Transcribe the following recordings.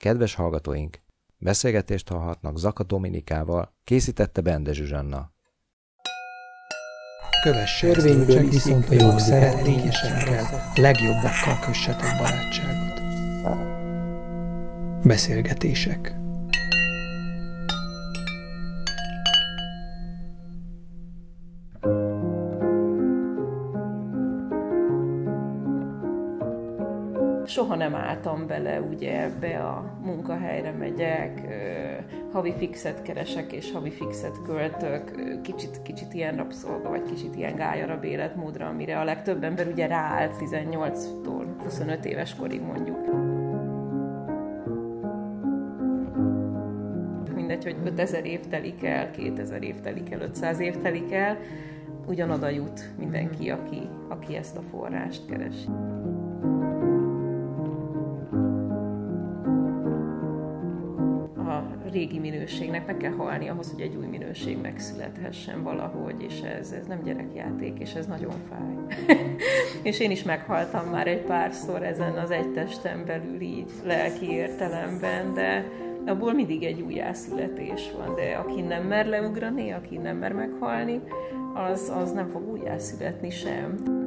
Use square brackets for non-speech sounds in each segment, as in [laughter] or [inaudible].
Kedves hallgatóink, beszélgetést hallhatnak Zaka Dominikával, készítette Bende Zsuzsanna. Kövesse Törvényből viszont a jó szeretényesekkel, legjobbakkal kössetek barátságot. Beszélgetések álltam bele ugye ebbe a munkahelyre megyek, havi fixet keresek és havi fixet költök, kicsit, kicsit ilyen rabszolga, vagy kicsit ilyen gályarab életmódra, amire a legtöbb ember ugye ráállt 18-tól 25 éves korig mondjuk. Mindegy, hogy 5000 év telik el, 2000 év telik el, 500 év telik el, ugyanoda jut mindenki, aki, aki ezt a forrást keresi. Régi minőségnek meg kell halni ahhoz, hogy egy új minőség megszülethessen valahogy, és ez, ez nem gyerekjáték, és ez nagyon fáj. [laughs] és én is meghaltam már egy párszor ezen az egy testen belüli lelki értelemben, de abból mindig egy újjászületés van, de aki nem mer leugrani, aki nem mer meghalni, az, az nem fog újjászületni sem.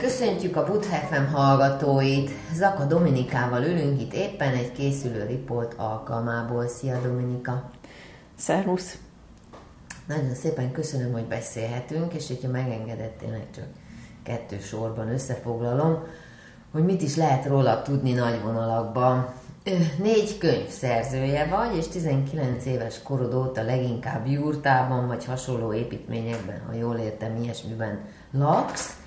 Köszöntjük a Butha FM hallgatóit. Zaka Dominikával ülünk itt éppen egy készülő riport alkalmából. Szia Dominika! Szervusz! Nagyon szépen köszönöm, hogy beszélhetünk, és hogyha megengedett, tényleg csak kettő sorban összefoglalom, hogy mit is lehet róla tudni nagy vonalakban. Négy könyv szerzője vagy, és 19 éves korod óta leginkább jurtában vagy hasonló építményekben, ha jól értem, ilyesmiben laksz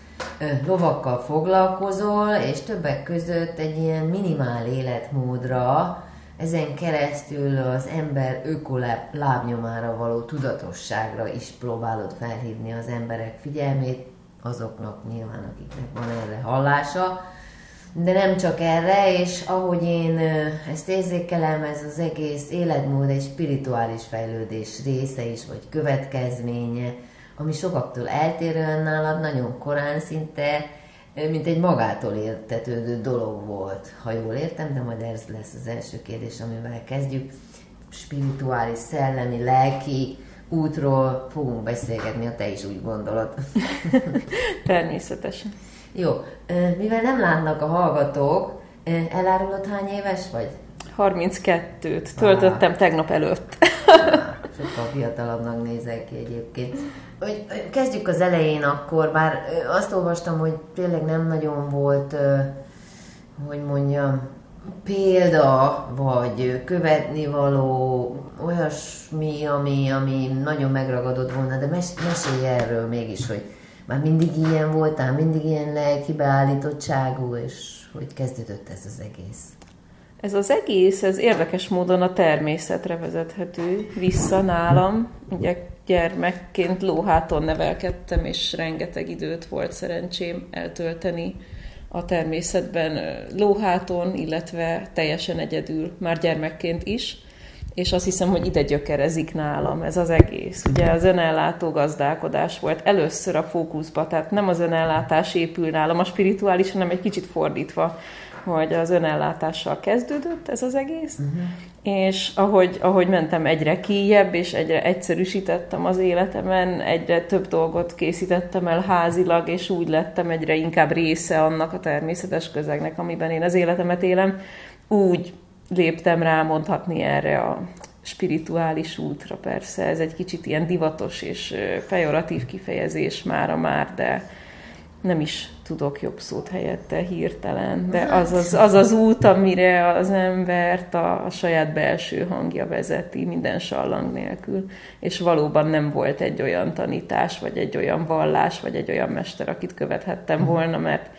lovakkal foglalkozol, és többek között egy ilyen minimál életmódra, ezen keresztül az ember ökolábnyomára való tudatosságra is próbálod felhívni az emberek figyelmét, azoknak nyilván, akiknek van erre hallása, de nem csak erre, és ahogy én ezt érzékelem, ez az egész életmód egy spirituális fejlődés része is, vagy következménye, ami sokaktól eltérően nálad nagyon korán szinte, mint egy magától értetődő dolog volt, ha jól értem, de majd ez lesz az első kérdés, amivel kezdjük. Spirituális, szellemi, lelki útról fogunk beszélgetni, ha te is úgy gondolod. [laughs] Természetesen. Jó, mivel nem látnak a hallgatók, elárulod hány éves vagy? 32-t töltöttem ah. tegnap előtt. Sokkal fiatalabbnak nézek ki egyébként. Kezdjük az elején akkor, bár azt olvastam, hogy tényleg nem nagyon volt, hogy mondjam, példa, vagy követni való, olyasmi, ami, ami nagyon megragadott volna, de mes, mesélj erről mégis, hogy már mindig ilyen voltál, mindig ilyen lelki beállítottságú, és hogy kezdődött ez az egész? Ez az egész, ez érdekes módon a természetre vezethető vissza nálam. Ugye gyermekként lóháton nevelkedtem, és rengeteg időt volt szerencsém eltölteni a természetben lóháton, illetve teljesen egyedül, már gyermekként is és azt hiszem, hogy ide gyökerezik nálam ez az egész. Ugye az önellátó gazdálkodás volt először a fókuszba, tehát nem az önellátás épül nálam a spirituális, hanem egy kicsit fordítva hogy az önellátással kezdődött ez az egész, uh-huh. és ahogy, ahogy mentem egyre kijebb, és egyre egyszerűsítettem az életemen, egyre több dolgot készítettem el házilag, és úgy lettem egyre inkább része annak a természetes közegnek, amiben én az életemet élem, úgy léptem rá mondhatni erre a spirituális útra persze. Ez egy kicsit ilyen divatos és pejoratív kifejezés mára már, de nem is tudok jobb szót helyette hirtelen, de az az, az, az út, amire az embert a, a saját belső hangja vezeti, minden sallang nélkül. És valóban nem volt egy olyan tanítás, vagy egy olyan vallás, vagy egy olyan mester, akit követhettem mhm. volna, mert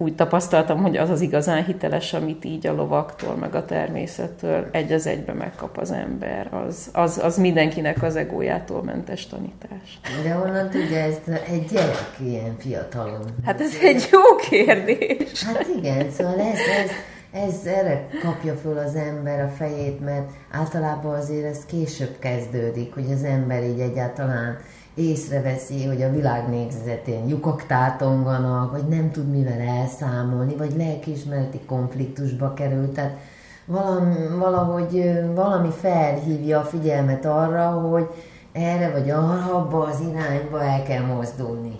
úgy tapasztaltam, hogy az az igazán hiteles, amit így a lovaktól, meg a természettől egy az egybe megkap az ember. Az, az, az mindenkinek az egójától mentes tanítás. De honnan tudja ezt egy gyerek ilyen fiatalon? Hát ez egy jó kérdés. Hát igen, szóval ez, ez ez erre kapja föl az ember a fejét, mert általában azért ez később kezdődik, hogy az ember így egyáltalán észreveszi, hogy a világ nézetén lyukak tátonganak, vagy nem tud mivel elszámolni, vagy lelkiismereti konfliktusba került. Tehát valami, valahogy valami felhívja a figyelmet arra, hogy erre vagy arra, abba az irányba el kell mozdulni.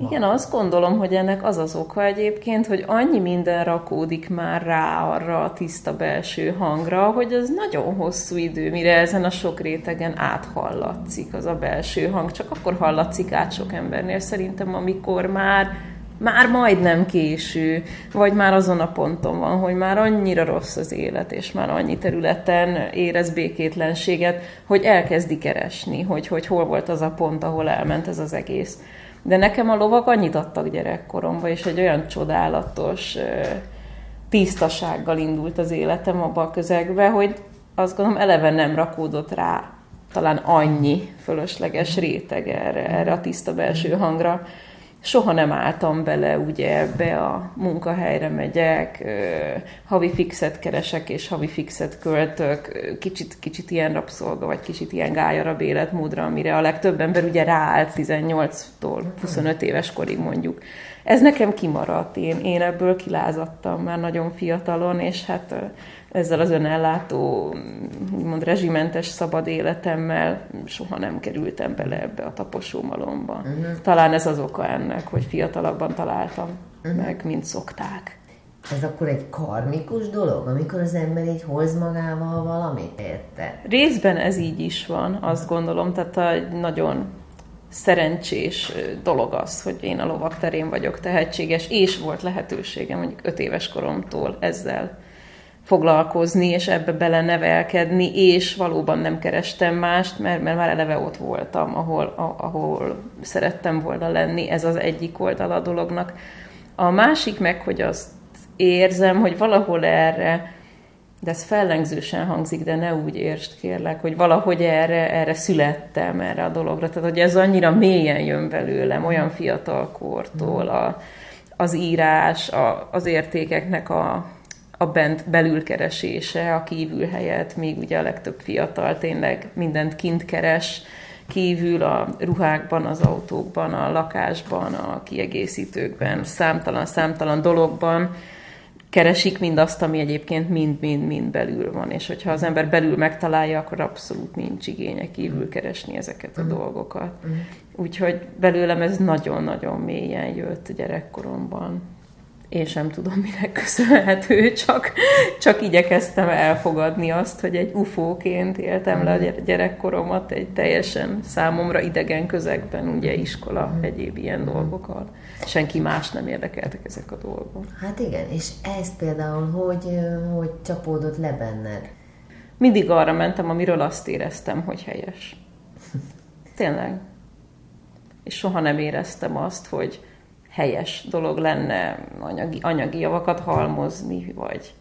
Igen, azt gondolom, hogy ennek az az oka egyébként, hogy annyi minden rakódik már rá arra a tiszta belső hangra, hogy az nagyon hosszú idő, mire ezen a sok rétegen áthallatszik az a belső hang. Csak akkor hallatszik át sok embernél szerintem, amikor már már majdnem késő, vagy már azon a ponton van, hogy már annyira rossz az élet, és már annyi területen érez békétlenséget, hogy elkezdi keresni, hogy, hogy hol volt az a pont, ahol elment ez az egész. De nekem a lovak annyit adtak gyerekkoromban, és egy olyan csodálatos tisztasággal indult az életem abba a közegbe, hogy azt gondolom eleve nem rakódott rá talán annyi fölösleges réteg erre, erre a tiszta belső hangra, soha nem álltam bele ugye ebbe a munkahelyre megyek, havi fixet keresek és havi fixet költök, kicsit, kicsit ilyen rabszolga, vagy kicsit ilyen gályarab életmódra, amire a legtöbb ember ugye ráállt 18-tól 25 éves korig mondjuk. Ez nekem kimaradt, én, én ebből kilázadtam már nagyon fiatalon, és hát ezzel az önellátó, úgymond rezsimentes szabad életemmel soha nem kerültem bele ebbe a taposómalomba. Uh-huh. Talán ez az oka ennek, hogy fiatalabban találtam uh-huh. meg, mint szokták. Ez akkor egy karmikus dolog, amikor az ember így hoz magával valamit, érte? Részben ez így is van, azt gondolom, tehát egy nagyon szerencsés dolog az, hogy én a lovak terén vagyok tehetséges, és volt lehetőségem mondjuk öt éves koromtól ezzel foglalkozni, és ebbe belenevelkedni, és valóban nem kerestem mást, mert, mert már eleve ott voltam, ahol, ahol szerettem volna lenni. Ez az egyik oldal a dolognak. A másik meg, hogy azt érzem, hogy valahol erre, de ez fellengzősen hangzik, de ne úgy értsd kérlek, hogy valahogy erre, erre születtem, erre a dologra. Tehát, hogy ez annyira mélyen jön belőlem, olyan fiatal kortól, a, az írás, a, az értékeknek a, a bent belülkeresése, a kívül helyett, még ugye a legtöbb fiatal tényleg mindent kint keres, kívül a ruhákban, az autókban, a lakásban, a kiegészítőkben, számtalan-számtalan dologban keresik mindazt, ami egyébként mind-mind-mind belül van, és hogyha az ember belül megtalálja, akkor abszolút nincs igénye kívül keresni ezeket a uh-huh. dolgokat. Uh-huh. Úgyhogy belőlem ez nagyon-nagyon mélyen jött gyerekkoromban én sem tudom, minek köszönhető, csak, csak igyekeztem elfogadni azt, hogy egy ufóként éltem le a gyerekkoromat egy teljesen számomra idegen közegben, ugye iskola, egyéb ilyen dolgokkal. Senki más nem érdekeltek ezek a dolgok. Hát igen, és ez például hogy, hogy csapódott le benned? Mindig arra mentem, amiről azt éreztem, hogy helyes. [laughs] Tényleg. És soha nem éreztem azt, hogy helyes dolog lenne anyagi, anyagi javakat halmozni, vagy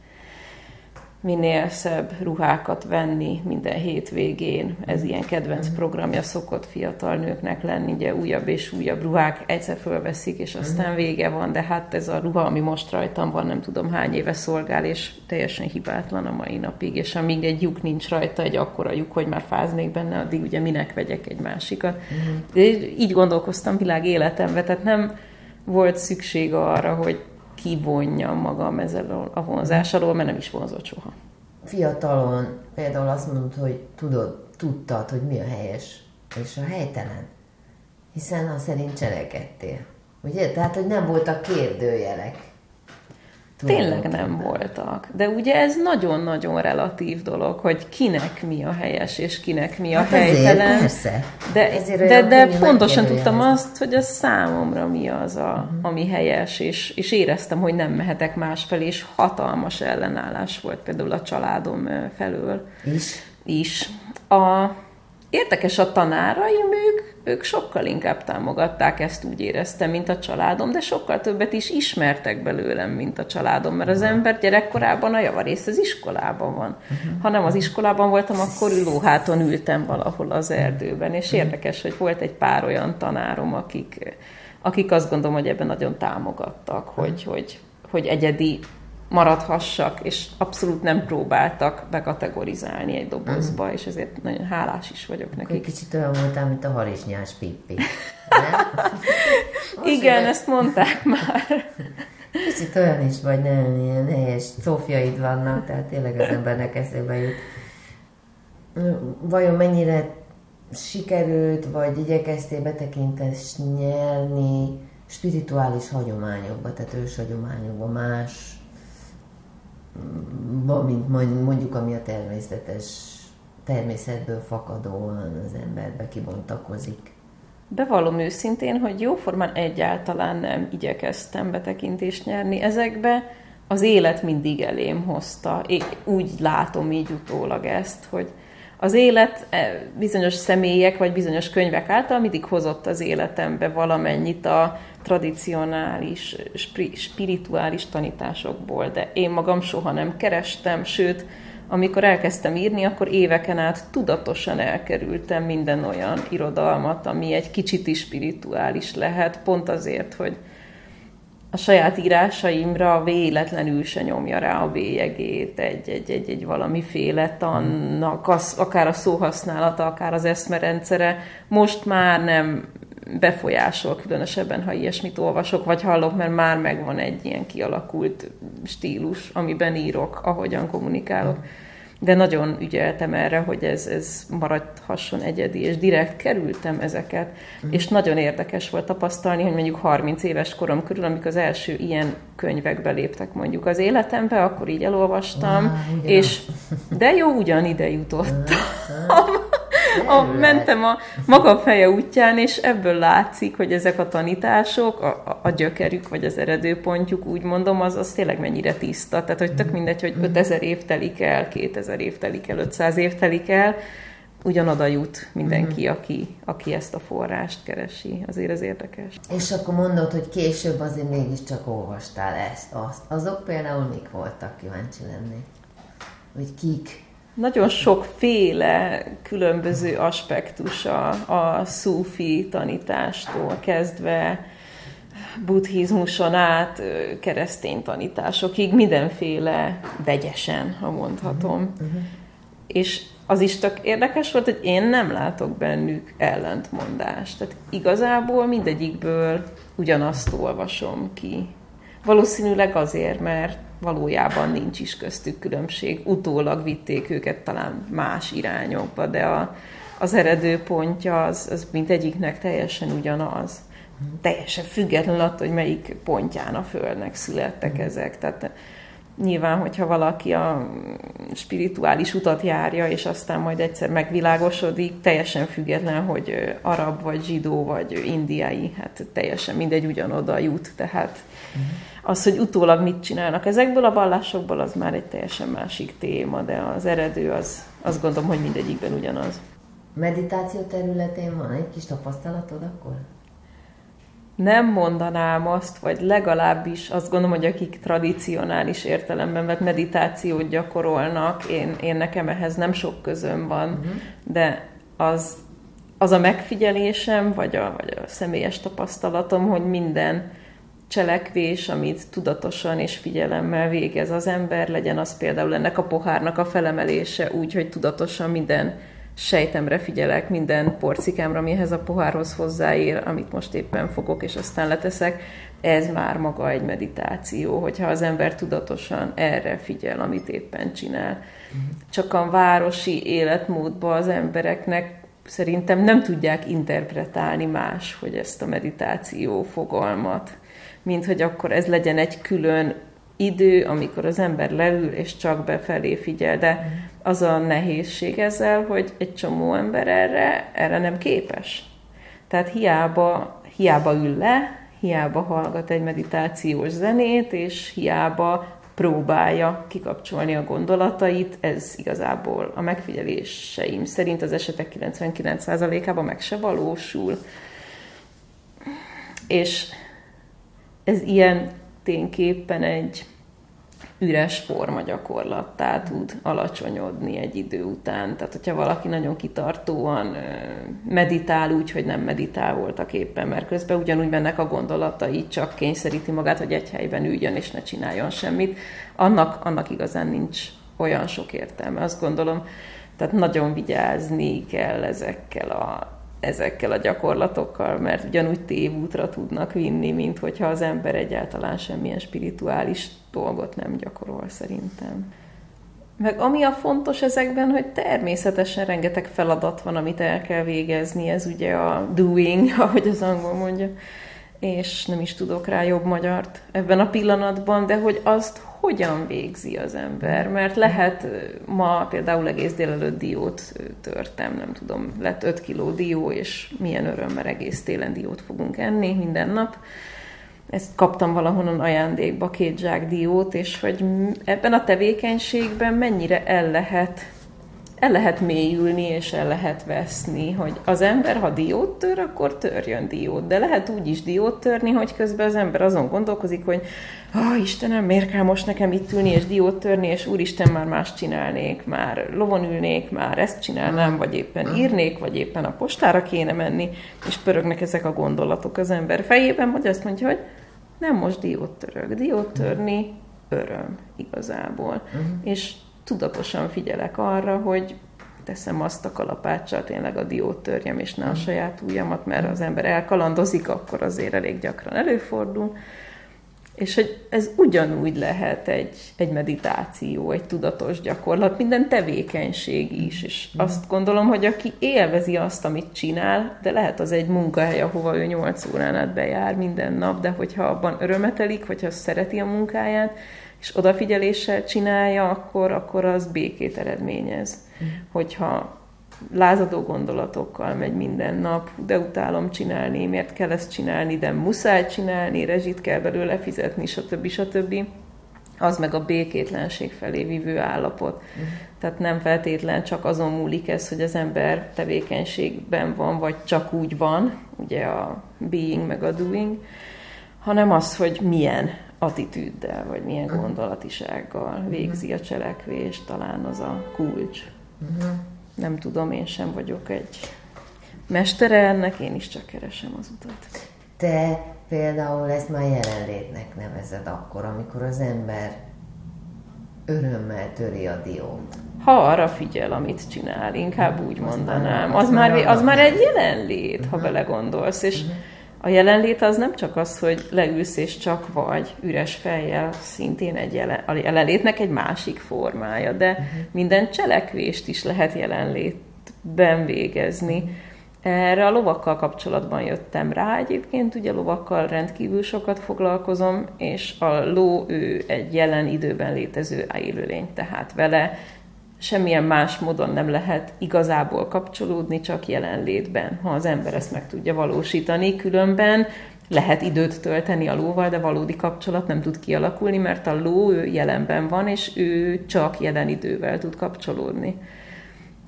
minél szebb ruhákat venni minden hétvégén. Ez ilyen kedvenc mhm. programja szokott fiatal nőknek lenni, ugye újabb és újabb ruhák egyszer fölveszik, és aztán mhm. vége van, de hát ez a ruha, ami most rajtam van, nem tudom hány éve szolgál, és teljesen hibátlan a mai napig, és amíg egy lyuk nincs rajta, egy akkora lyuk, hogy már fáznék benne, addig ugye minek vegyek egy másikat. Uh-huh. Így gondolkoztam világ életemben, tehát nem volt szükség arra, hogy kivonjam magam ezzel a vonzás alól, mert nem is vonzott soha. Fiatalon például azt mondod, hogy tudod, tudtad, hogy mi a helyes és a helytelen, hiszen a szerint cselekedtél. Ugye? Tehát, hogy nem voltak kérdőjelek. Tényleg nem voltak. De ugye ez nagyon-nagyon relatív dolog, hogy kinek mi a helyes, és kinek mi a hát helytelen. Ezért, persze. De, ezért de, de pontosan tudtam azt, hogy a számomra mi az, a, uh-huh. ami helyes, és, és éreztem, hogy nem mehetek másfelé, és hatalmas ellenállás volt például a családom felől. Is? Is. A, Érdekes a tanáraim, ők, ők sokkal inkább támogatták, ezt úgy éreztem, mint a családom, de sokkal többet is ismertek belőlem, mint a családom, mert az ember gyerekkorában a javarész az iskolában van. Uh-huh. Ha nem az iskolában voltam, akkor lóháton ültem valahol az erdőben, és érdekes, hogy volt egy pár olyan tanárom, akik, akik azt gondolom, hogy ebben nagyon támogattak, hogy, hogy, hogy egyedi maradhassak, és abszolút nem próbáltak bekategorizálni egy dobozba, és ezért nagyon hálás is vagyok nekik. Egy kicsit olyan voltál, mint a harisnyás Pippi. [laughs] [laughs] Igen, ezt mondták már. [laughs] Kicsit olyan is vagy, nem ilyen helyes szófjaid vannak, tehát tényleg az embernek eszébe jut. Vajon mennyire sikerült, vagy igyekeztél betekintést nyerni spirituális hagyományokba, tehát ős hagyományokba, más, mint mondjuk ami a természetes, természetből fakadóan az emberbe kibontakozik. Bevallom őszintén, hogy jóformán egyáltalán nem igyekeztem betekintést nyerni ezekbe, az élet mindig elém hozta. Én úgy látom így utólag ezt, hogy az élet e, bizonyos személyek vagy bizonyos könyvek által mindig hozott az életembe valamennyit a tradicionális, spirituális tanításokból, de én magam soha nem kerestem, sőt, amikor elkezdtem írni, akkor éveken át tudatosan elkerültem minden olyan irodalmat, ami egy kicsit is spirituális lehet, pont azért, hogy a saját írásaimra véletlenül se nyomja rá a bélyegét egy, egy, egy, egy valamiféle tannak, az, akár a szóhasználata, akár az eszmerendszere. Most már nem befolyásol, különösebben, ha ilyesmit olvasok, vagy hallok, mert már megvan egy ilyen kialakult stílus, amiben írok, ahogyan kommunikálok. De nagyon ügyeltem erre, hogy ez, ez maradhasson egyedi, és direkt kerültem ezeket. Mm. És nagyon érdekes volt tapasztalni, hogy mondjuk 30 éves korom körül, amikor az első ilyen könyvekbe léptek mondjuk az életembe, akkor így elolvastam, ah, és de jó, ugyan ide jutottam a, mentem a maga feje útján, és ebből látszik, hogy ezek a tanítások, a, a gyökerük, vagy az eredőpontjuk, úgy mondom, az, az tényleg mennyire tiszta. Tehát, hogy tök mindegy, hogy 5000 év telik el, 2000 év telik el, 500 év telik el, ugyanoda jut mindenki, aki, aki ezt a forrást keresi. Azért ez érdekes. És akkor mondod, hogy később azért mégiscsak olvastál ezt, azt. Azok például mik voltak, kíváncsi lenni? Hogy kik? Nagyon sokféle különböző aspektusa a szufi tanítástól kezdve buddhizmuson át keresztény tanításokig, mindenféle vegyesen, ha mondhatom. Uh-huh. És az is tök érdekes volt, hogy én nem látok bennük ellentmondást. Tehát igazából mindegyikből ugyanazt olvasom ki. Valószínűleg azért, mert valójában nincs is köztük különbség. Utólag vitték őket talán más irányokba, de a, az eredő pontja az, az mindegyiknek teljesen ugyanaz. Teljesen független attól, hogy melyik pontján a Földnek születtek ezek. Tehát nyilván, hogyha valaki a spirituális utat járja, és aztán majd egyszer megvilágosodik, teljesen független, hogy arab, vagy zsidó, vagy indiai, hát teljesen mindegy ugyanoda jut. Tehát az, hogy utólag mit csinálnak ezekből a vallásokból, az már egy teljesen másik téma, de az eredő az, azt gondolom, hogy mindegyikben ugyanaz. Meditáció területén van egy kis tapasztalatod akkor? Nem mondanám azt, vagy legalábbis azt gondolom, hogy akik tradicionális értelemben vett meditációt gyakorolnak, én, én nekem ehhez nem sok közöm van, uh-huh. de az, az a megfigyelésem, vagy a, vagy a személyes tapasztalatom, hogy minden cselekvés, amit tudatosan és figyelemmel végez az ember, legyen az például ennek a pohárnak a felemelése úgy, hogy tudatosan minden sejtemre figyelek, minden porcikámra, amihez a pohárhoz hozzáér, amit most éppen fogok, és aztán leteszek, ez már maga egy meditáció, hogyha az ember tudatosan erre figyel, amit éppen csinál. Csak a városi életmódban az embereknek szerintem nem tudják interpretálni más, hogy ezt a meditáció fogalmat mint hogy akkor ez legyen egy külön idő, amikor az ember leül és csak befelé figyel, de az a nehézség ezzel, hogy egy csomó ember erre, erre nem képes. Tehát hiába, hiába ül le, hiába hallgat egy meditációs zenét, és hiába próbálja kikapcsolni a gondolatait, ez igazából a megfigyeléseim szerint az esetek 99%-ában meg se valósul. És ez ilyen tényképpen egy üres forma gyakorlattá tud alacsonyodni egy idő után. Tehát, hogyha valaki nagyon kitartóan meditál úgy, hogy nem meditál voltak éppen, mert közben ugyanúgy mennek a gondolatai, csak kényszeríti magát, hogy egy helyben üljön és ne csináljon semmit, annak, annak igazán nincs olyan sok értelme. Azt gondolom, tehát nagyon vigyázni kell ezekkel a ezekkel a gyakorlatokkal, mert ugyanúgy tévútra tudnak vinni, mint hogyha az ember egyáltalán semmilyen spirituális dolgot nem gyakorol szerintem. Meg ami a fontos ezekben, hogy természetesen rengeteg feladat van, amit el kell végezni, ez ugye a doing, [laughs] ahogy az angol mondja, és nem is tudok rá jobb magyart ebben a pillanatban, de hogy azt hogyan végzi az ember, mert lehet ma például egész délelőtt diót törtem, nem tudom, lett 5 kiló dió, és milyen örömmel egész télen diót fogunk enni minden nap. Ezt kaptam valahonnan ajándékba, két zsák diót, és hogy ebben a tevékenységben mennyire el lehet el lehet mélyülni, és el lehet veszni, hogy az ember, ha diót tör, akkor törjön diót. De lehet úgy is diót törni, hogy közben az ember azon gondolkozik, hogy ah, Istenem, miért kell most nekem itt ülni és diót törni, és úristen, már más csinálnék, már lovon ülnék, már ezt csinálnám, vagy éppen írnék, vagy éppen a postára kéne menni, és pörögnek ezek a gondolatok az ember fejében, vagy azt mondja, hogy nem most diót török. Diót törni öröm igazából. Uh-huh. És tudatosan figyelek arra, hogy teszem azt a kalapáccsal tényleg a diót törjem, és ne a saját ujjamat, mert az ember elkalandozik, akkor azért elég gyakran előfordul. És hogy ez ugyanúgy lehet egy, egy meditáció, egy tudatos gyakorlat, minden tevékenység is. És azt gondolom, hogy aki élvezi azt, amit csinál, de lehet az egy munkahely, ahova ő 8 órán át bejár minden nap, de hogyha abban örömetelik, hogyha szereti a munkáját, és odafigyeléssel csinálja, akkor, akkor az békét eredményez. Mm. Hogyha lázadó gondolatokkal megy minden nap, de utálom csinálni, miért kell ezt csinálni, de muszáj csinálni, rezsit kell belőle fizetni, stb. stb. Az meg a békétlenség felé vívő állapot. Mm. Tehát nem feltétlen csak azon múlik ez, hogy az ember tevékenységben van, vagy csak úgy van, ugye a being meg a doing, hanem az, hogy milyen attitűddel, vagy milyen mhm. gondolatisággal mhm. végzi a cselekvést, talán az a kulcs. Uh-huh. Nem tudom, én sem vagyok egy mestere ennek, én is csak keresem az utat. Te például ezt már jelenlétnek nevezed akkor, amikor az ember örömmel töri a diót. Ha arra figyel, amit csinál, inkább úgy mondanám. Az, már, az már egy jelenlét, uh-huh. ha belegondolsz, és uh-huh a jelenlét az nem csak az, hogy leülsz és csak vagy üres fejjel, szintén egy jelen, a jelenlétnek egy másik formája, de uh-huh. minden cselekvést is lehet jelenlétben végezni. Erre a lovakkal kapcsolatban jöttem rá egyébként, ugye lovakkal rendkívül sokat foglalkozom, és a ló ő egy jelen időben létező élőlény, tehát vele semmilyen más módon nem lehet igazából kapcsolódni, csak jelenlétben, ha az ember ezt meg tudja valósítani, különben lehet időt tölteni a lóval, de valódi kapcsolat nem tud kialakulni, mert a ló ő jelenben van, és ő csak jelen idővel tud kapcsolódni.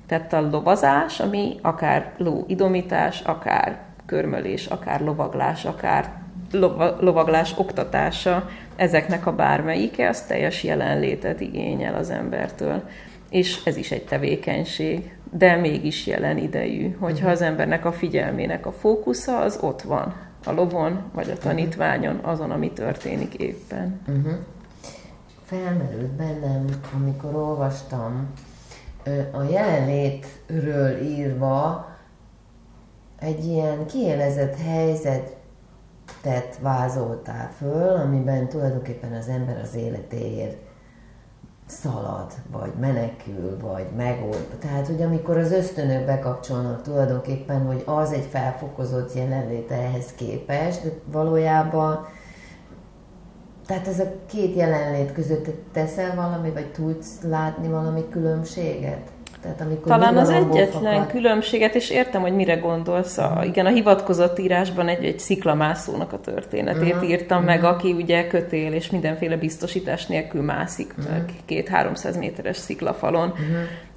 Tehát a lovazás, ami akár ló idomítás, akár körmölés, akár lovaglás, akár lovaglás oktatása, ezeknek a bármelyike, az teljes jelenlétet igényel az embertől és ez is egy tevékenység, de mégis jelen idejű, hogyha mhm. az embernek a figyelmének a fókusza az ott van, a lovon, vagy a mhm. tanítványon, azon, ami történik éppen. Uh-huh. Felmerült bennem, amikor olvastam a jelenlétről írva egy ilyen kiélezett helyzetet vázoltál föl, amiben tulajdonképpen az ember az életéért szalad, vagy menekül, vagy megold. Tehát, hogy amikor az ösztönök bekapcsolnak tulajdonképpen, hogy az egy felfokozott jelenlét ehhez képest, de valójában tehát ez a két jelenlét között teszel valami, vagy tudsz látni valami különbséget? Tehát amikor Talán az egyetlen fakad... különbséget, és értem, hogy mire gondolsz. A, igen, a hivatkozott írásban egy, egy sziklamászónak a történetét uh-huh. írtam uh-huh. meg, aki ugye kötél és mindenféle biztosítás nélkül mászik uh-huh. meg két-háromszáz méteres sziklafalon, uh-huh.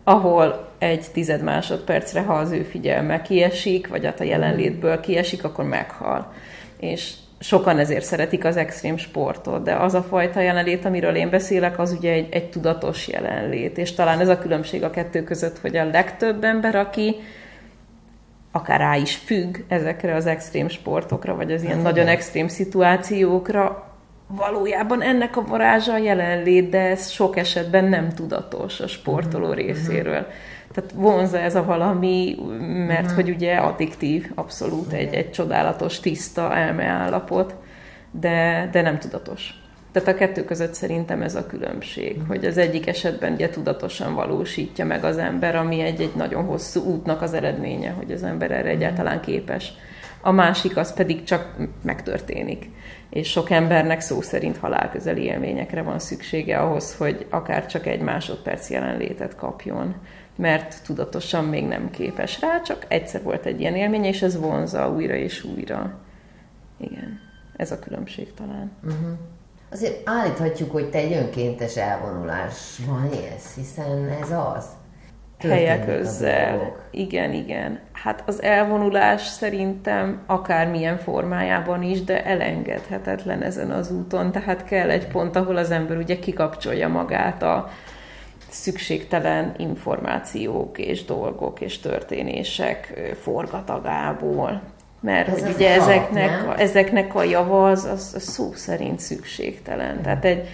ahol egy tized másodpercre, ha az ő figyelme kiesik, vagy hát a jelenlétből kiesik, akkor meghal. És sokan ezért szeretik az extrém sportot, de az a fajta jelenlét, amiről én beszélek, az ugye egy, egy tudatos jelenlét, és talán ez a különbség a kettő között, hogy a legtöbb ember, aki akár rá is függ ezekre az extrém sportokra, vagy az ilyen hát, nagyon extrém szituációkra, valójában ennek a varázsa a jelenlét, de ez sok esetben nem tudatos a sportoló uh-huh. részéről. Tehát vonza ez a valami, mert uh-huh. hogy ugye addiktív, abszolút egy, egy csodálatos, tiszta elmeállapot, de, de nem tudatos. Tehát a kettő között szerintem ez a különbség, uh-huh. hogy az egyik esetben ugye tudatosan valósítja meg az ember, ami egy, egy nagyon hosszú útnak az eredménye, hogy az ember erre egyáltalán képes. A másik az pedig csak megtörténik és sok embernek szó szerint halálközeli élményekre van szüksége ahhoz, hogy akár csak egy másodperc jelenlétet kapjon, mert tudatosan még nem képes rá, csak egyszer volt egy ilyen élmény, és ez vonza újra és újra. Igen, ez a különbség talán. Uh-huh. Azért állíthatjuk, hogy te egy önkéntes elvonulásban élsz, hiszen ez az helyek közzel. Igen, igen. Hát az elvonulás szerintem akármilyen formájában is, de elengedhetetlen ezen az úton. Tehát kell egy pont, ahol az ember ugye kikapcsolja magát a szükségtelen információk és dolgok és történések forgatagából. Mert Ez hogy ugye ezeknek, a, ezeknek a java az, az, az szó szerint szükségtelen. Tehát egy,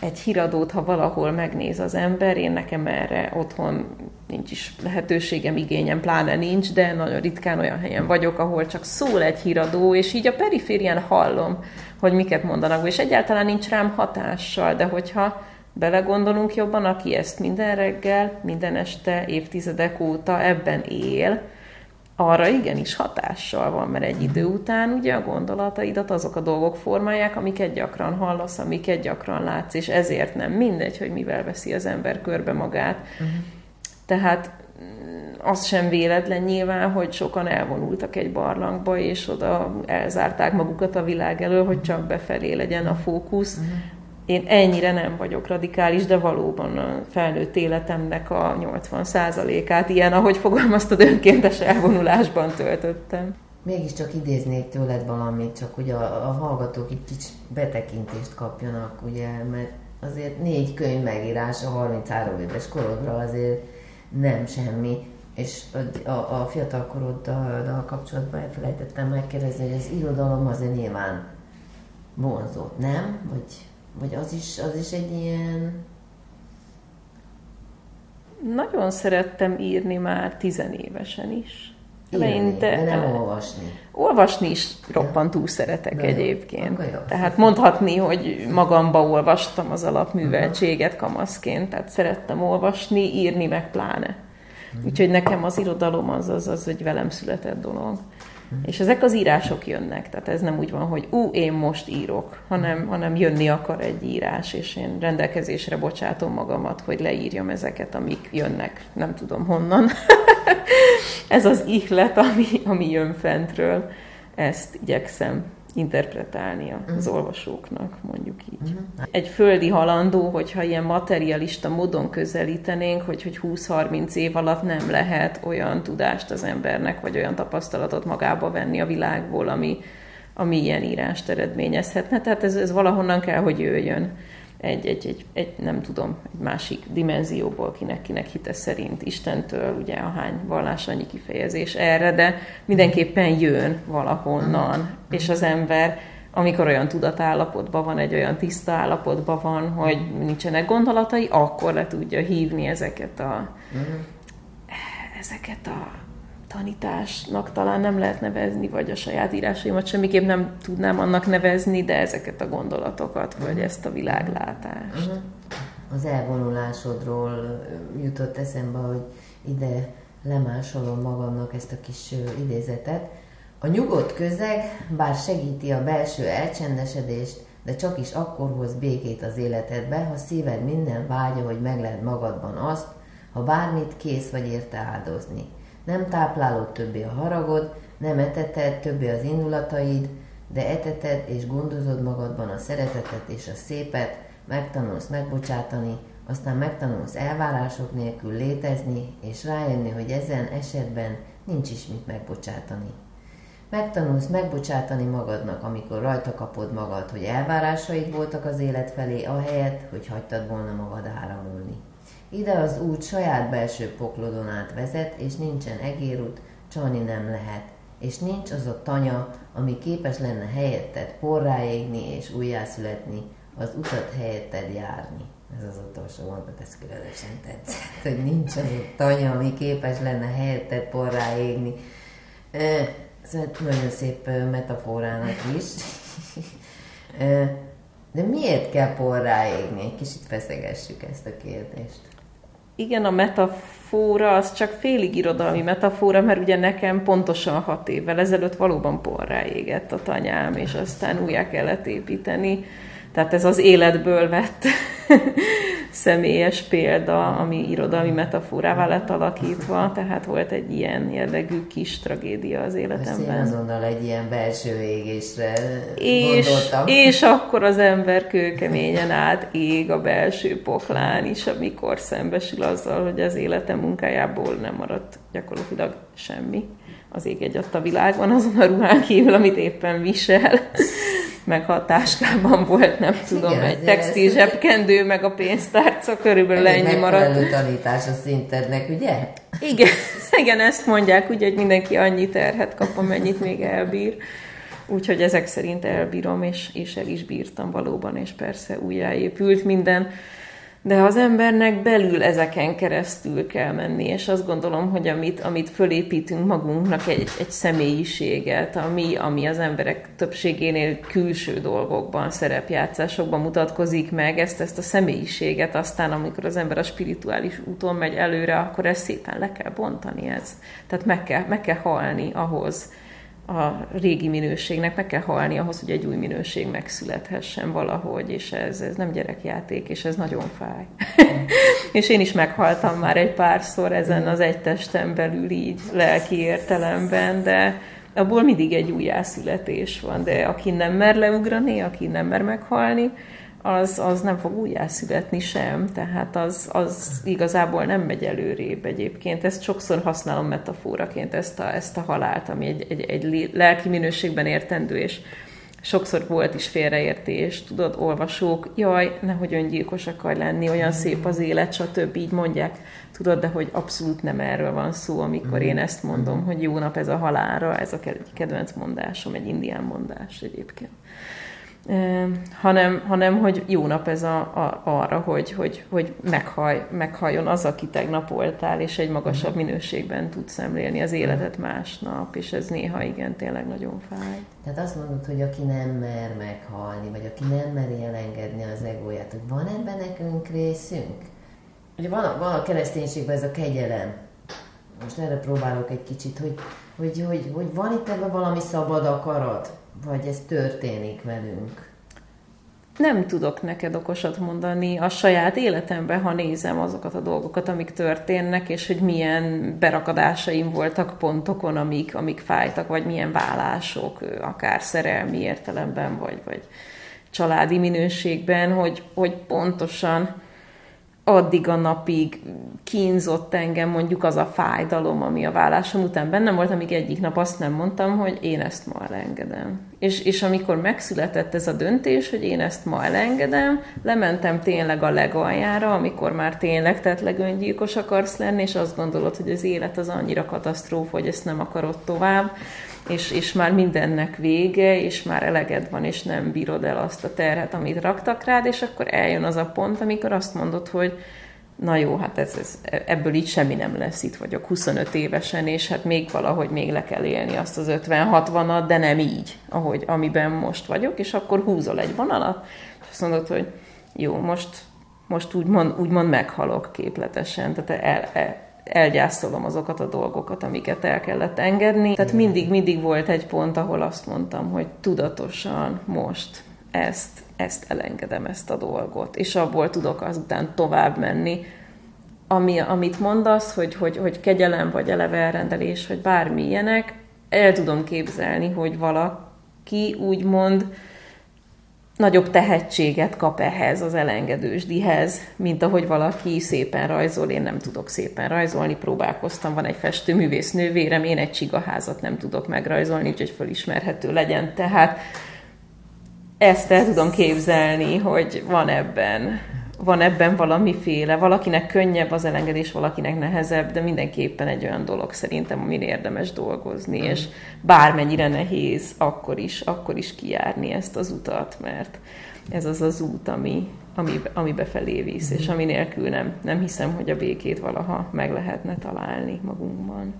egy híradót, ha valahol megnéz az ember, én nekem erre otthon nincs is lehetőségem, igényem, pláne nincs, de nagyon ritkán olyan helyen vagyok, ahol csak szól egy híradó, és így a periférián hallom, hogy miket mondanak, és egyáltalán nincs rám hatással, de hogyha belegondolunk jobban, aki ezt minden reggel, minden este, évtizedek óta ebben él, arra igenis hatással van, mert egy idő után ugye a gondolataidat azok a dolgok formálják, amiket gyakran hallasz, amiket gyakran látsz, és ezért nem mindegy, hogy mivel veszi az ember körbe magát. Uh-huh. Tehát mm, az sem véletlen nyilván, hogy sokan elvonultak egy barlangba, és oda elzárták magukat a világ elől, hogy csak befelé legyen a fókusz, uh-huh én ennyire nem vagyok radikális, de valóban a felnőtt életemnek a 80%-át ilyen, ahogy fogalmaztad, önkéntes elvonulásban töltöttem. Mégiscsak idéznék tőled valamit, csak hogy a, a hallgatók egy kicsit betekintést kapjanak, ugye, mert azért négy könyv megírása 33 éves korodra azért nem semmi, és a, a fiatal koroddal kapcsolatban elfelejtettem megkérdezni, hogy az irodalom azért nyilván vonzott, nem? Vagy vagy az is, az is egy ilyen... Nagyon szerettem írni már tizenévesen is. Írni, de, nem olvasni. Olvasni is roppantúl szeretek de egyébként. Jó. Tehát mondhatni, hogy magamba olvastam az alapműveltséget kamaszként, tehát szerettem olvasni, írni meg pláne. Uh-huh. Úgyhogy nekem az irodalom az, az, az egy velem született dolog. És ezek az írások jönnek, tehát ez nem úgy van, hogy ú, én most írok, hanem, hanem jönni akar egy írás, és én rendelkezésre bocsátom magamat, hogy leírjam ezeket, amik jönnek, nem tudom honnan. [laughs] ez az ihlet, ami, ami jön fentről, ezt igyekszem interpretálni az uh-huh. olvasóknak, mondjuk így. Uh-huh. Egy földi halandó, hogyha ilyen materialista módon közelítenénk, hogy, hogy 20-30 év alatt nem lehet olyan tudást az embernek, vagy olyan tapasztalatot magába venni a világból, ami, ami ilyen írást eredményezhetne. Tehát ez, ez valahonnan kell, hogy jöjjön egy, egy, egy, egy, nem tudom, egy másik dimenzióból, kinek, kinek hite szerint, Istentől, ugye a hány vallás annyi kifejezés erre, de mindenképpen jön valahonnan, és az ember amikor olyan tudatállapotban van, egy olyan tiszta állapotban van, hogy nincsenek gondolatai, akkor le tudja hívni ezeket a, mm. ezeket a tanításnak talán nem lehet nevezni, vagy a saját írásaimat semmiképp nem tudnám annak nevezni, de ezeket a gondolatokat, vagy uh-huh. ezt a világlátást. Uh-huh. Az elvonulásodról jutott eszembe, hogy ide lemásolom magamnak ezt a kis idézetet. A nyugodt közeg, bár segíti a belső elcsendesedést, de csak is akkor hoz békét az életedbe, ha szíved minden vágya, hogy megled magadban azt, ha bármit kész vagy érte áldozni nem táplálod többé a haragod, nem eteted többé az indulataid, de eteted és gondozod magadban a szeretetet és a szépet, megtanulsz megbocsátani, aztán megtanulsz elvárások nélkül létezni, és rájönni, hogy ezen esetben nincs is mit megbocsátani. Megtanulsz megbocsátani magadnak, amikor rajta kapod magad, hogy elvárásaid voltak az élet felé, ahelyett, hogy hagytad volna magad áramolni. Ide az út saját belső poklodon át vezet, és nincsen egérút, csalni nem lehet, és nincs az a tanya, ami képes lenne helyetted porráégni és újjászületni, az utat helyetted járni. Ez az utolsó mondat, ez különösen tetszett, hogy nincs az a tanya, ami képes lenne helyetted porráégni. Szóval nagyon szép metaforának is. De miért kell porráégni? Egy kicsit feszegessük ezt a kérdést. Igen, a metafora az csak félig irodalmi metafora, mert ugye nekem pontosan hat évvel ezelőtt valóban porrá égett a tanyám, és aztán újjá kellett építeni. Tehát ez az életből vett személyes példa, ami irodalmi metaforává lett alakítva, tehát volt egy ilyen jellegű kis tragédia az életemben. Ezt én azonnal egy ilyen belső égésre és, gondoltam. És akkor az ember kőkeményen át ég a belső poklán is, amikor szembesül azzal, hogy az élete munkájából nem maradt gyakorlatilag semmi az ég egy a világban, azon a ruhán kívül, amit éppen visel [laughs] meg ha a táskában volt, nem tudom, Igen, egy textil zsebkendő, meg a pénztárca, körülbelül ennyi maradt. tanítás a szintednek, ugye? Igen, [laughs] igen, ezt mondják, ugye, hogy mindenki annyi terhet kap, amennyit még elbír. Úgyhogy ezek szerint elbírom, és, és el is bírtam valóban, és persze újjáépült minden de az embernek belül ezeken keresztül kell menni, és azt gondolom, hogy amit, amit fölépítünk magunknak egy, egy személyiséget, ami, ami az emberek többségénél külső dolgokban, szerepjátszásokban mutatkozik meg, ezt, ezt a személyiséget aztán, amikor az ember a spirituális úton megy előre, akkor ezt szépen le kell bontani ez. Tehát meg kell, meg kell halni ahhoz, a régi minőségnek meg kell halni ahhoz, hogy egy új minőség megszülethessen valahogy, és ez, ez nem gyerekjáték, és ez nagyon fáj. [laughs] és én is meghaltam már egy párszor ezen az egy testen belül így lelki értelemben, de abból mindig egy újjászületés van, de aki nem mer leugrani, aki nem mer meghalni, az, az nem fog újjászületni sem, tehát az, az igazából nem megy előrébb egyébként. Ezt sokszor használom metaforaként, ezt a, ezt a halált, ami egy, egy, egy lelki minőségben értendő, és sokszor volt is félreértés, tudod, olvasók, jaj, nehogy öngyilkos akar lenni, olyan szép az élet, stb. így mondják, tudod, de hogy abszolút nem erről van szó, amikor én ezt mondom, hogy jó nap ez a halára, ez a kedvenc mondásom, egy indián mondás egyébként hanem, hanem hogy jó nap ez a, a, arra, hogy, hogy, hogy meghaj, meghajjon az, aki tegnap voltál, és egy magasabb minőségben tud szemlélni az életet másnap, és ez néha igen, tényleg nagyon fáj. Tehát azt mondod, hogy aki nem mer meghalni, vagy aki nem meri elengedni az egóját, hogy van ebben nekünk részünk? Ugye van a, van a kereszténységben ez a kegyelem. Most erre próbálok egy kicsit, hogy, hogy, hogy, hogy van itt ebben valami szabad akarat? Vagy ez történik velünk? Nem tudok neked okosat mondani a saját életemben, ha nézem azokat a dolgokat, amik történnek, és hogy milyen berakadásaim voltak pontokon, amik, amik fájtak, vagy milyen vállások, akár szerelmi értelemben, vagy, vagy családi minőségben, hogy, hogy pontosan addig a napig kínzott engem mondjuk az a fájdalom, ami a vállásom után bennem volt, amíg egyik nap azt nem mondtam, hogy én ezt ma elengedem. És, és amikor megszületett ez a döntés, hogy én ezt ma elengedem, lementem tényleg a legaljára, amikor már tényleg tettleg öngyilkos akarsz lenni, és azt gondolod, hogy az élet az annyira katasztrófa, hogy ezt nem akarod tovább, és, és már mindennek vége, és már eleged van, és nem bírod el azt a terhet, amit raktak rád, és akkor eljön az a pont, amikor azt mondod, hogy na jó, hát ez, ez, ebből így semmi nem lesz, itt vagyok 25 évesen, és hát még valahogy még le kell élni azt az 50-60-at, de nem így, ahogy, amiben most vagyok, és akkor húzol egy vonalat, és azt mondod, hogy jó, most, most úgymond, úgymond meghalok képletesen, tehát el, el, elgyászolom azokat a dolgokat, amiket el kellett engedni. Tehát mindig, mindig volt egy pont, ahol azt mondtam, hogy tudatosan most ezt, ezt elengedem, ezt a dolgot, és abból tudok azután tovább menni, ami, amit mondasz, hogy, hogy, hogy kegyelem, vagy eleve elrendelés, vagy bármi ilyenek, el tudom képzelni, hogy valaki úgymond nagyobb tehetséget kap ehhez az elengedősdihez, mint ahogy valaki szépen rajzol, én nem tudok szépen rajzolni, próbálkoztam, van egy festőművész nővérem, én egy csigaházat nem tudok megrajzolni, úgyhogy fölismerhető legyen, tehát ezt el tudom képzelni, hogy van ebben van ebben valamiféle, valakinek könnyebb az elengedés, valakinek nehezebb, de mindenképpen egy olyan dolog szerintem, amin érdemes dolgozni, mm. és bármennyire nehéz, akkor is, akkor is kijárni ezt az utat, mert ez az az út, ami, ami, ami befelé visz, mm. és ami nélkül nem, nem hiszem, hogy a békét valaha meg lehetne találni magunkban.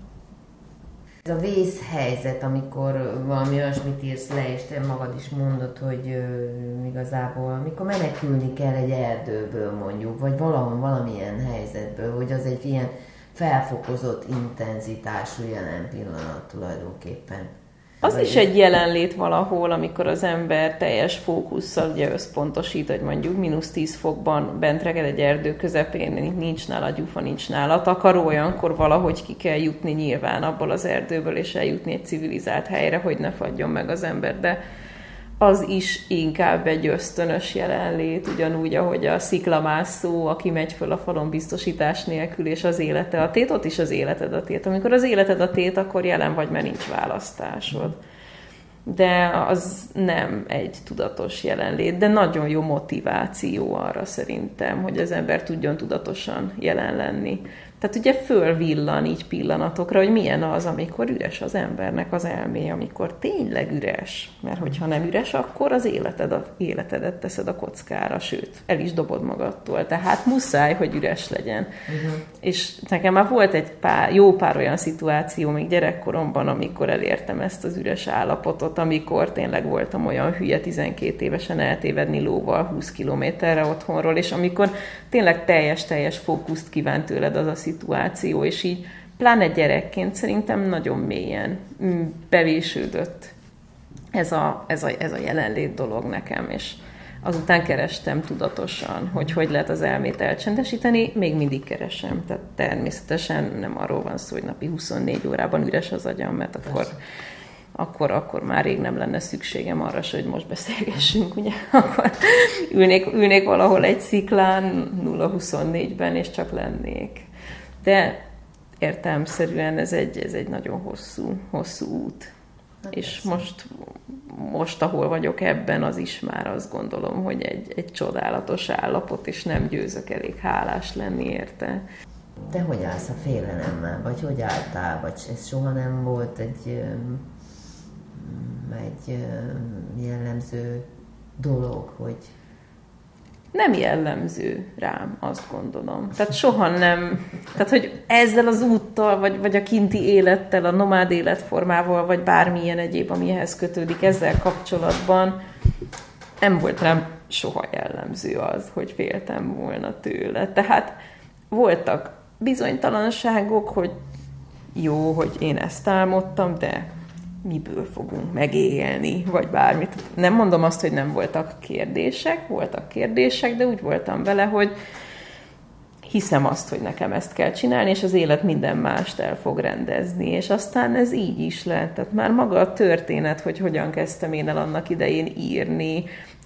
Ez a vészhelyzet, amikor valami olyasmit írsz le, és te magad is mondod, hogy ö, igazából, amikor menekülni kell egy erdőből mondjuk, vagy valahol valamilyen helyzetből, hogy az egy ilyen felfokozott intenzitású jelen pillanat tulajdonképpen. Az is egy jelenlét valahol, amikor az ember teljes fókusszal ugye összpontosít, hogy mondjuk mínusz 10 fokban bent reged egy erdő közepén, nincs nála gyufa, nincs nála takaró, olyankor valahogy ki kell jutni nyilván abból az erdőből, és eljutni egy civilizált helyre, hogy ne fagyjon meg az ember, de az is inkább egy ösztönös jelenlét, ugyanúgy, ahogy a sziklamászó, aki megy föl a falon biztosítás nélkül, és az élete a tét, ott is az életed a tét. Amikor az életed a tét, akkor jelen vagy, mert nincs választásod. De az nem egy tudatos jelenlét, de nagyon jó motiváció arra szerintem, hogy az ember tudjon tudatosan jelen lenni. Tehát ugye fölvillan így pillanatokra, hogy milyen az, amikor üres az embernek az elmé, amikor tényleg üres. Mert hogyha nem üres, akkor az életed a, életedet teszed a kockára, sőt, el is dobod magadtól. Tehát muszáj, hogy üres legyen. Uh-huh. És nekem már volt egy pár, jó pár olyan szituáció még gyerekkoromban, amikor elértem ezt az üres állapotot, amikor tényleg voltam olyan hülye 12 évesen eltévedni lóval 20 kilométerre otthonról, és amikor tényleg teljes-teljes fókuszt kívánt tőled az a szituáció, és így pláne gyerekként szerintem nagyon mélyen mm, bevésődött ez a, ez a, ez a jelenlét dolog nekem, és azután kerestem tudatosan, hogy hogy lehet az elmét elcsendesíteni, még mindig keresem, tehát természetesen nem arról van szó, hogy napi 24 órában üres az agyam, mert akkor, akkor, akkor már rég nem lenne szükségem arra, hogy most beszélgessünk, ugye? [laughs] Akkor ülnék, ülnék valahol egy sziklán 0-24-ben, és csak lennék de értelmszerűen ez egy, ez egy nagyon hosszú, hosszú út. Hát és most, most, ahol vagyok ebben, az is már azt gondolom, hogy egy, egy csodálatos állapot, és nem győzök elég hálás lenni érte. De hogy állsz a félelemmel, vagy hogy álltál, vagy ez soha nem volt egy, egy jellemző dolog, hogy nem jellemző rám, azt gondolom. Tehát soha nem, tehát hogy ezzel az úttal, vagy, vagy a kinti élettel, a nomád életformával, vagy bármilyen egyéb, amihez kötődik ezzel kapcsolatban, nem volt rám soha jellemző az, hogy féltem volna tőle. Tehát voltak bizonytalanságok, hogy jó, hogy én ezt álmodtam, de miből fogunk megélni, vagy bármit. Nem mondom azt, hogy nem voltak kérdések, voltak kérdések, de úgy voltam vele, hogy hiszem azt, hogy nekem ezt kell csinálni, és az élet minden mást el fog rendezni. És aztán ez így is lett. Tehát már maga a történet, hogy hogyan kezdtem én el annak idején írni,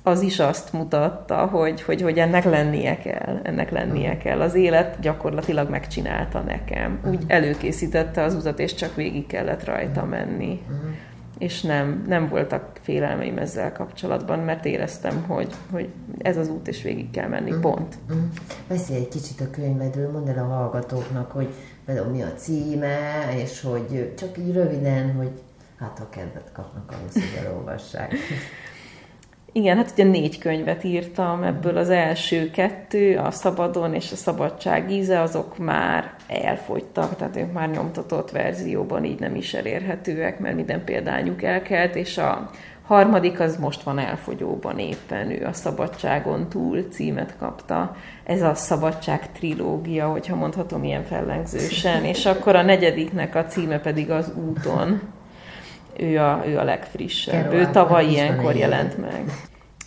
az is azt mutatta, hogy, hogy, hogy ennek lennie kell, ennek lennie kell. Az élet gyakorlatilag megcsinálta nekem. Úgy előkészítette az utat, és csak végig kellett rajta menni. És nem, nem voltak félelmeim ezzel kapcsolatban, mert éreztem, hogy, hogy ez az út, és végig kell menni, pont. Beszélj egy kicsit a könyvedről, mondd el a hallgatóknak, hogy például mi a címe, és hogy csak így röviden, hogy hát ha kedvet kapnak ahhoz, hogy elolvassák. Igen, hát ugye négy könyvet írtam, ebből az első kettő, a Szabadon és a Szabadság íze, azok már elfogytak, tehát ők már nyomtatott verzióban így nem is elérhetőek, mert minden példányuk elkelt, és a harmadik az most van elfogyóban éppen, ő a Szabadságon túl címet kapta. Ez a Szabadság trilógia, hogyha mondhatom ilyen fellengzősen, és akkor a negyediknek a címe pedig az Úton ő a, ő a legfrissebb. Ő tavaly ilyenkor jelent meg.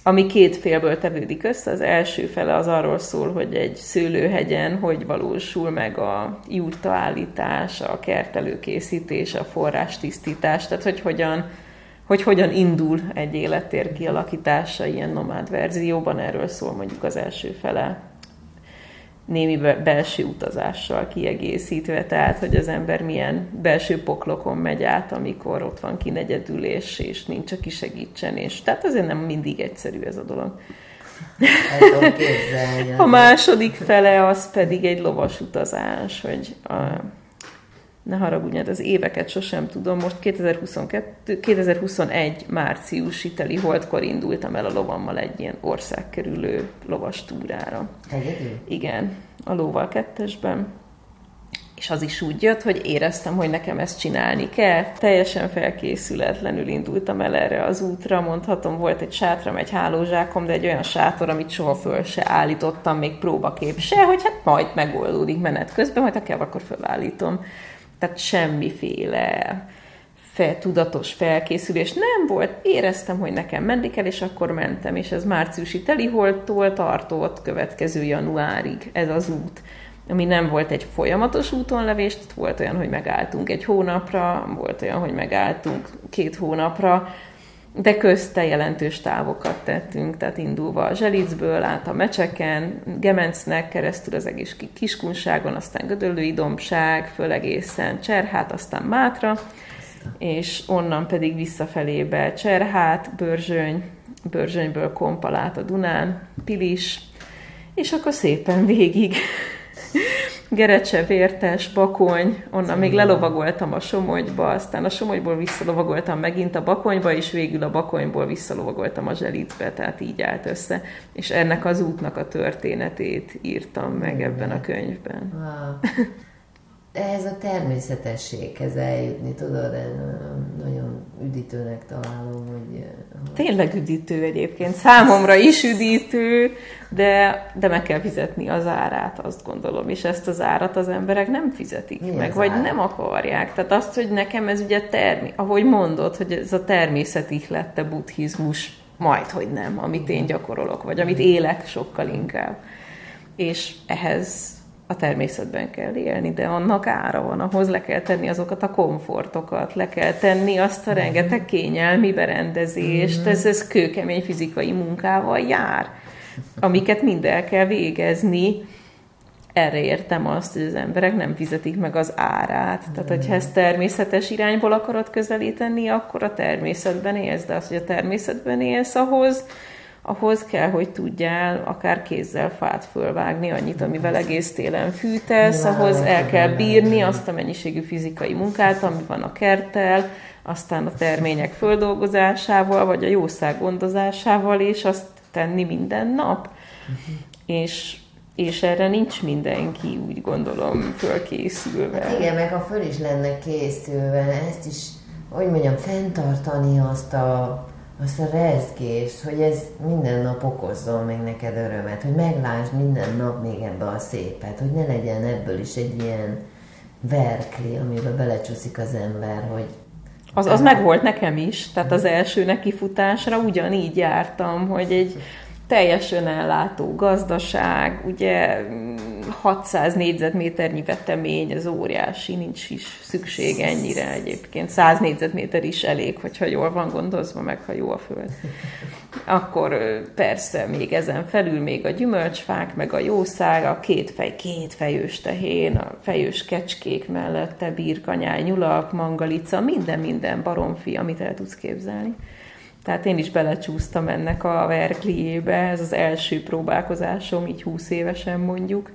Ami két félből tevődik össze, az első fele az arról szól, hogy egy szőlőhegyen hogy valósul meg a jurtaállítás, a kertelőkészítés, a forrástisztítás, tehát hogy hogyan, hogy hogyan indul egy élettér kialakítása ilyen nomád verzióban, erről szól mondjuk az első fele némi belső utazással kiegészítve, tehát hogy az ember milyen belső poklokon megy át, amikor ott van kinegyedül, és, és nincs, aki segítsen, és tehát azért nem mindig egyszerű ez a dolog. [laughs] A második fele az pedig egy lovas utazás, hogy a, ne haragudjad, az éveket sosem tudom, most 2022, 2021 márciusi teli holdkor indultam el a lovammal egy ilyen országkerülő lovas túrára. Egyedül? Igen, a lóval kettesben. És az is úgy jött, hogy éreztem, hogy nekem ezt csinálni kell. Teljesen felkészületlenül indultam el erre az útra, mondhatom, volt egy sátram, egy hálózsákom, de egy olyan sátor, amit soha föl se állítottam, még próbakép se, hogy hát majd megoldódik menet közben, majd ha kell, akkor fölállítom tehát semmiféle fel, tudatos felkészülés nem volt. Éreztem, hogy nekem menni kell, és akkor mentem, és ez márciusi teliholttól tartott következő januárig ez az út ami nem volt egy folyamatos útonlevés, volt olyan, hogy megálltunk egy hónapra, volt olyan, hogy megálltunk két hónapra, de közte jelentős távokat tettünk, tehát indulva a Zselicből, át a Mecseken, Gemencnek keresztül az egész Kiskunságon, aztán Gödöllői Dombság, föl egészen Cserhát, aztán Mátra, és onnan pedig visszafelébe Cserhát, Börzsöny, Börzsönyből Kompalát a Dunán, Pilis, és akkor szépen végig Gerecse, Vértes, Bakony, onnan még lelovagoltam a Somogyba, aztán a Somogyból visszalovagoltam megint a Bakonyba, és végül a Bakonyból visszalovagoltam a Zselitbe, tehát így állt össze. És ennek az útnak a történetét írtam meg ebben a könyvben. Wow. [laughs] De ez a természetességhez eljutni, tudod, nagyon üdítőnek találom, hogy, hogy... Tényleg üdítő egyébként, számomra is üdítő, de, de meg kell fizetni az árát, azt gondolom, és ezt az árat az emberek nem fizetik Mi meg, vagy ára? nem akarják. Tehát azt, hogy nekem ez ugye termi, ahogy mondod, hogy ez a természet lett buddhizmus, majd, hogy nem, amit én gyakorolok, vagy amit élek sokkal inkább. És ehhez a természetben kell élni, de annak ára van, ahhoz le kell tenni azokat a komfortokat, le kell tenni azt a rengeteg kényelmi berendezést, ez, ez kőkemény fizikai munkával jár, amiket mind el kell végezni, erre értem azt, hogy az emberek nem fizetik meg az árát. Tehát, hogyha ezt természetes irányból akarod közelíteni, akkor a természetben élsz, de az, hogy a természetben élsz, ahhoz ahhoz kell, hogy tudjál akár kézzel fát fölvágni annyit, amivel egész télen fűtesz, ahhoz el kell bírni azt a mennyiségű fizikai munkát, ami van a kerttel, aztán a termények földolgozásával, vagy a jószág gondozásával, és azt tenni minden nap. És és erre nincs mindenki, úgy gondolom, fölkészülve. Hát igen, meg ha föl is lenne készülve, ezt is, hogy mondjam, fenntartani azt a azt a rezgést, hogy ez minden nap okozzon még neked örömet, hogy meglásd minden nap még ebbe a szépet, hogy ne legyen ebből is egy ilyen verkli, amiben belecsúszik az ember, hogy az, az meg volt nekem is, tehát az első nekifutásra ugyanígy jártam, hogy egy teljesen ellátó gazdaság, ugye 600 négyzetméternyi vetemény, ez óriási, nincs is szükség ennyire egyébként. 100 négyzetméter is elég, hogyha jól van gondozva, meg ha jó a föld. Akkor persze még ezen felül még a gyümölcsfák, meg a jószág, a két fej, két fejős tehén, a fejős kecskék mellette, birkanyáj, nyulak, mangalica, minden-minden baromfi, amit el tudsz képzelni. Tehát én is belecsúsztam ennek a verkliébe, ez az első próbálkozásom, így 20 évesen mondjuk,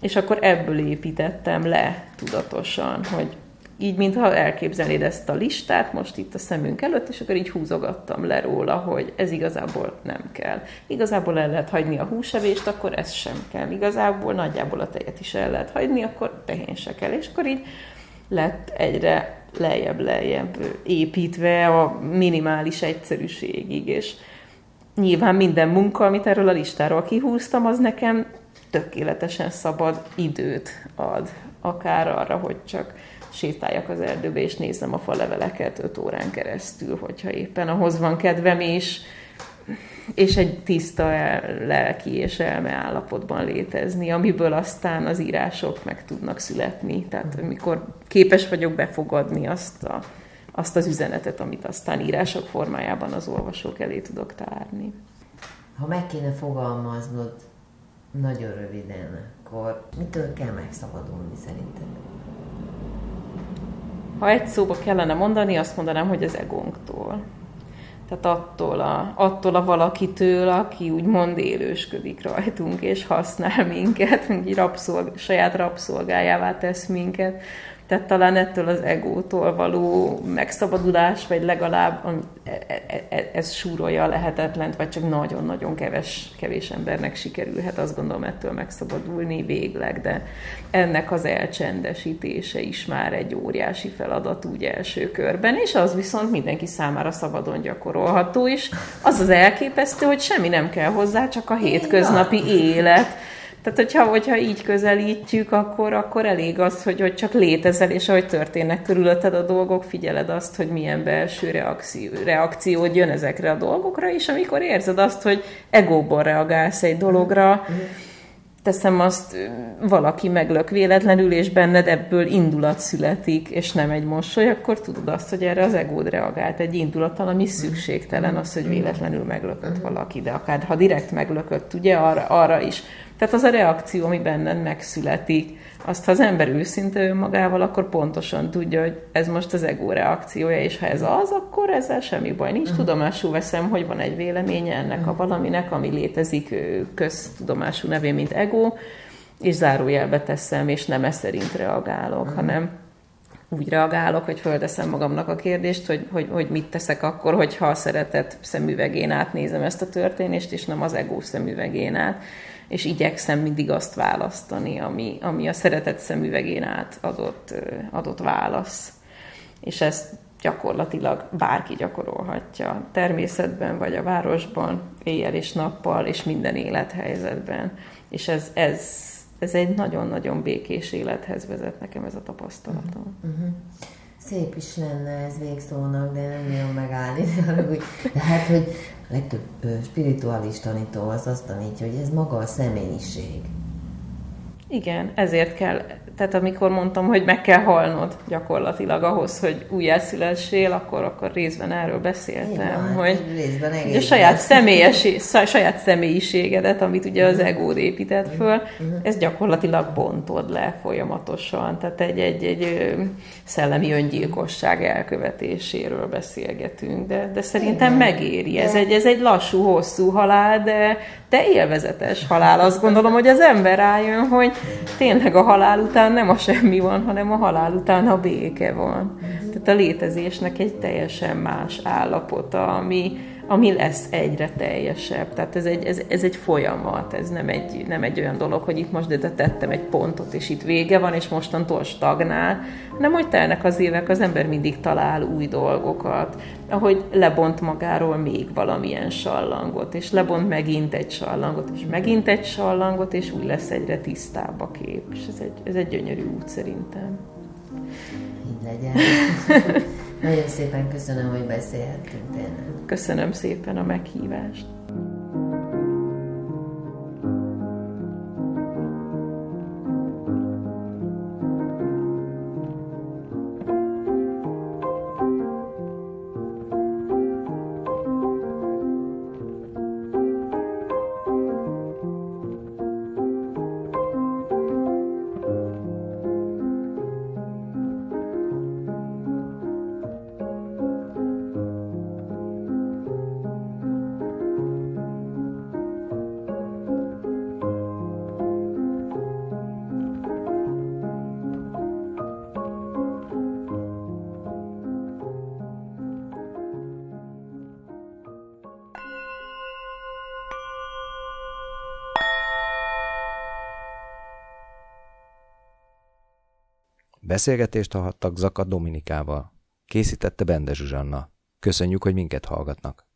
és akkor ebből építettem le tudatosan, hogy így, mintha elképzelnéd ezt a listát most itt a szemünk előtt, és akkor így húzogattam le róla, hogy ez igazából nem kell. Igazából el lehet hagyni a húsevést, akkor ez sem kell. Igazából nagyjából a tejet is el lehet hagyni, akkor tehén se kell. És akkor így lett egyre lejjebb-lejjebb építve a minimális egyszerűségig, és nyilván minden munka, amit erről a listáról kihúztam, az nekem tökéletesen szabad időt ad, akár arra, hogy csak sétáljak az erdőbe, és nézem a faleveleket öt órán keresztül, hogyha éppen ahhoz van kedvem, és, és egy tiszta lelki és elme állapotban létezni, amiből aztán az írások meg tudnak születni. Tehát amikor képes vagyok befogadni azt a, azt az üzenetet, amit aztán írások formájában az olvasók elé tudok tárni. Ha meg kéne fogalmaznod nagyon röviden, akkor mitől kell megszabadulni szerinted? Ha egy szóba kellene mondani, azt mondanám, hogy az egónktól. Tehát attól a, attól a valakitől, aki úgymond élősködik rajtunk, és használ minket, egy rabszolg, saját rabszolgájává tesz minket, tehát talán ettől az egótól való megszabadulás, vagy legalább e, e, e, ez súrolja a lehetetlent, vagy csak nagyon-nagyon keves, kevés embernek sikerülhet, azt gondolom ettől megszabadulni végleg, de ennek az elcsendesítése is már egy óriási feladat úgy első körben, és az viszont mindenki számára szabadon gyakorolható is. Az az elképesztő, hogy semmi nem kell hozzá, csak a hétköznapi élet tehát, hogyha, hogyha így közelítjük, akkor, akkor elég az, hogy, hogy csak létezel, és ahogy történnek körülötted a dolgok, figyeled azt, hogy milyen belső reakció, reakció jön ezekre a dolgokra, és amikor érzed azt, hogy egóból reagálsz egy dologra, teszem azt, valaki meglök véletlenül, és benned ebből indulat születik, és nem egy mosoly, akkor tudod azt, hogy erre az egód reagált. Egy indulattal, ami szükségtelen az, hogy véletlenül meglökött valaki, de akár ha direkt meglökött, ugye arra, arra is. Tehát az a reakció, ami benned megszületik, azt ha az ember őszinte önmagával, akkor pontosan tudja, hogy ez most az ego reakciója, és ha ez az, akkor ezzel semmi baj nincs. Uh-huh. Tudomásul veszem, hogy van egy véleménye ennek a valaminek, ami létezik köztudomású nevén, mint ego, és zárójelbe teszem, és nem ez szerint reagálok, uh-huh. hanem úgy reagálok, hogy földeszem magamnak a kérdést, hogy, hogy, hogy mit teszek akkor, hogyha a szeretet szemüvegén átnézem ezt a történést, és nem az ego szemüvegén át és igyekszem mindig azt választani, ami, ami a szeretet szemüvegén át adott, adott válasz. És ezt gyakorlatilag bárki gyakorolhatja. Természetben, vagy a városban, éjjel és nappal, és minden élethelyzetben. És ez, ez, ez egy nagyon-nagyon békés élethez vezet nekem ez a tapasztalatom. Uh-huh. Szép is lenne ez végszónak, de nem bírom megállni, de, hát, hogy a legtöbb spirituális tanító az azt tanítja, hogy ez maga a személyiség. Igen, ezért kell tehát amikor mondtam, hogy meg kell halnod gyakorlatilag ahhoz, hogy újjászülessél, akkor, akkor részben erről beszéltem, Igen, hogy, részben hogy a saját, személyes, saját személyiségedet, amit ugye az ego épített mhm. föl, uh-huh. ezt gyakorlatilag bontod le folyamatosan. Tehát egy, egy, egy szellemi öngyilkosság elkövetéséről beszélgetünk, de, de szerintem megéri. Ez egy, ez egy lassú, hosszú halál, de, de élvezetes halál. Azt gondolom, hogy az ember rájön, hogy tényleg a halál után nem a semmi van, hanem a halál után a béke van. Tehát a létezésnek egy teljesen más állapota, ami, ami lesz egyre teljesebb. Tehát ez egy, ez, ez egy folyamat, ez nem egy, nem egy olyan dolog, hogy itt most de tettem egy pontot, és itt vége van, és mostantól stagnál, hanem hogy telnek az évek, az ember mindig talál új dolgokat, ahogy lebont magáról még valamilyen sallangot, és lebont megint egy sallangot, és megint egy sallangot, és úgy lesz egyre tisztább a kép. És ez egy, ez egy gyönyörű út szerintem. Így legyen. [laughs] Nagyon szépen köszönöm, hogy beszélhettünk tényleg. Köszönöm szépen a meghívást. Beszélgetést hallhattak Zaka Dominikával. Készítette Bende Zsuzsanna. Köszönjük, hogy minket hallgatnak.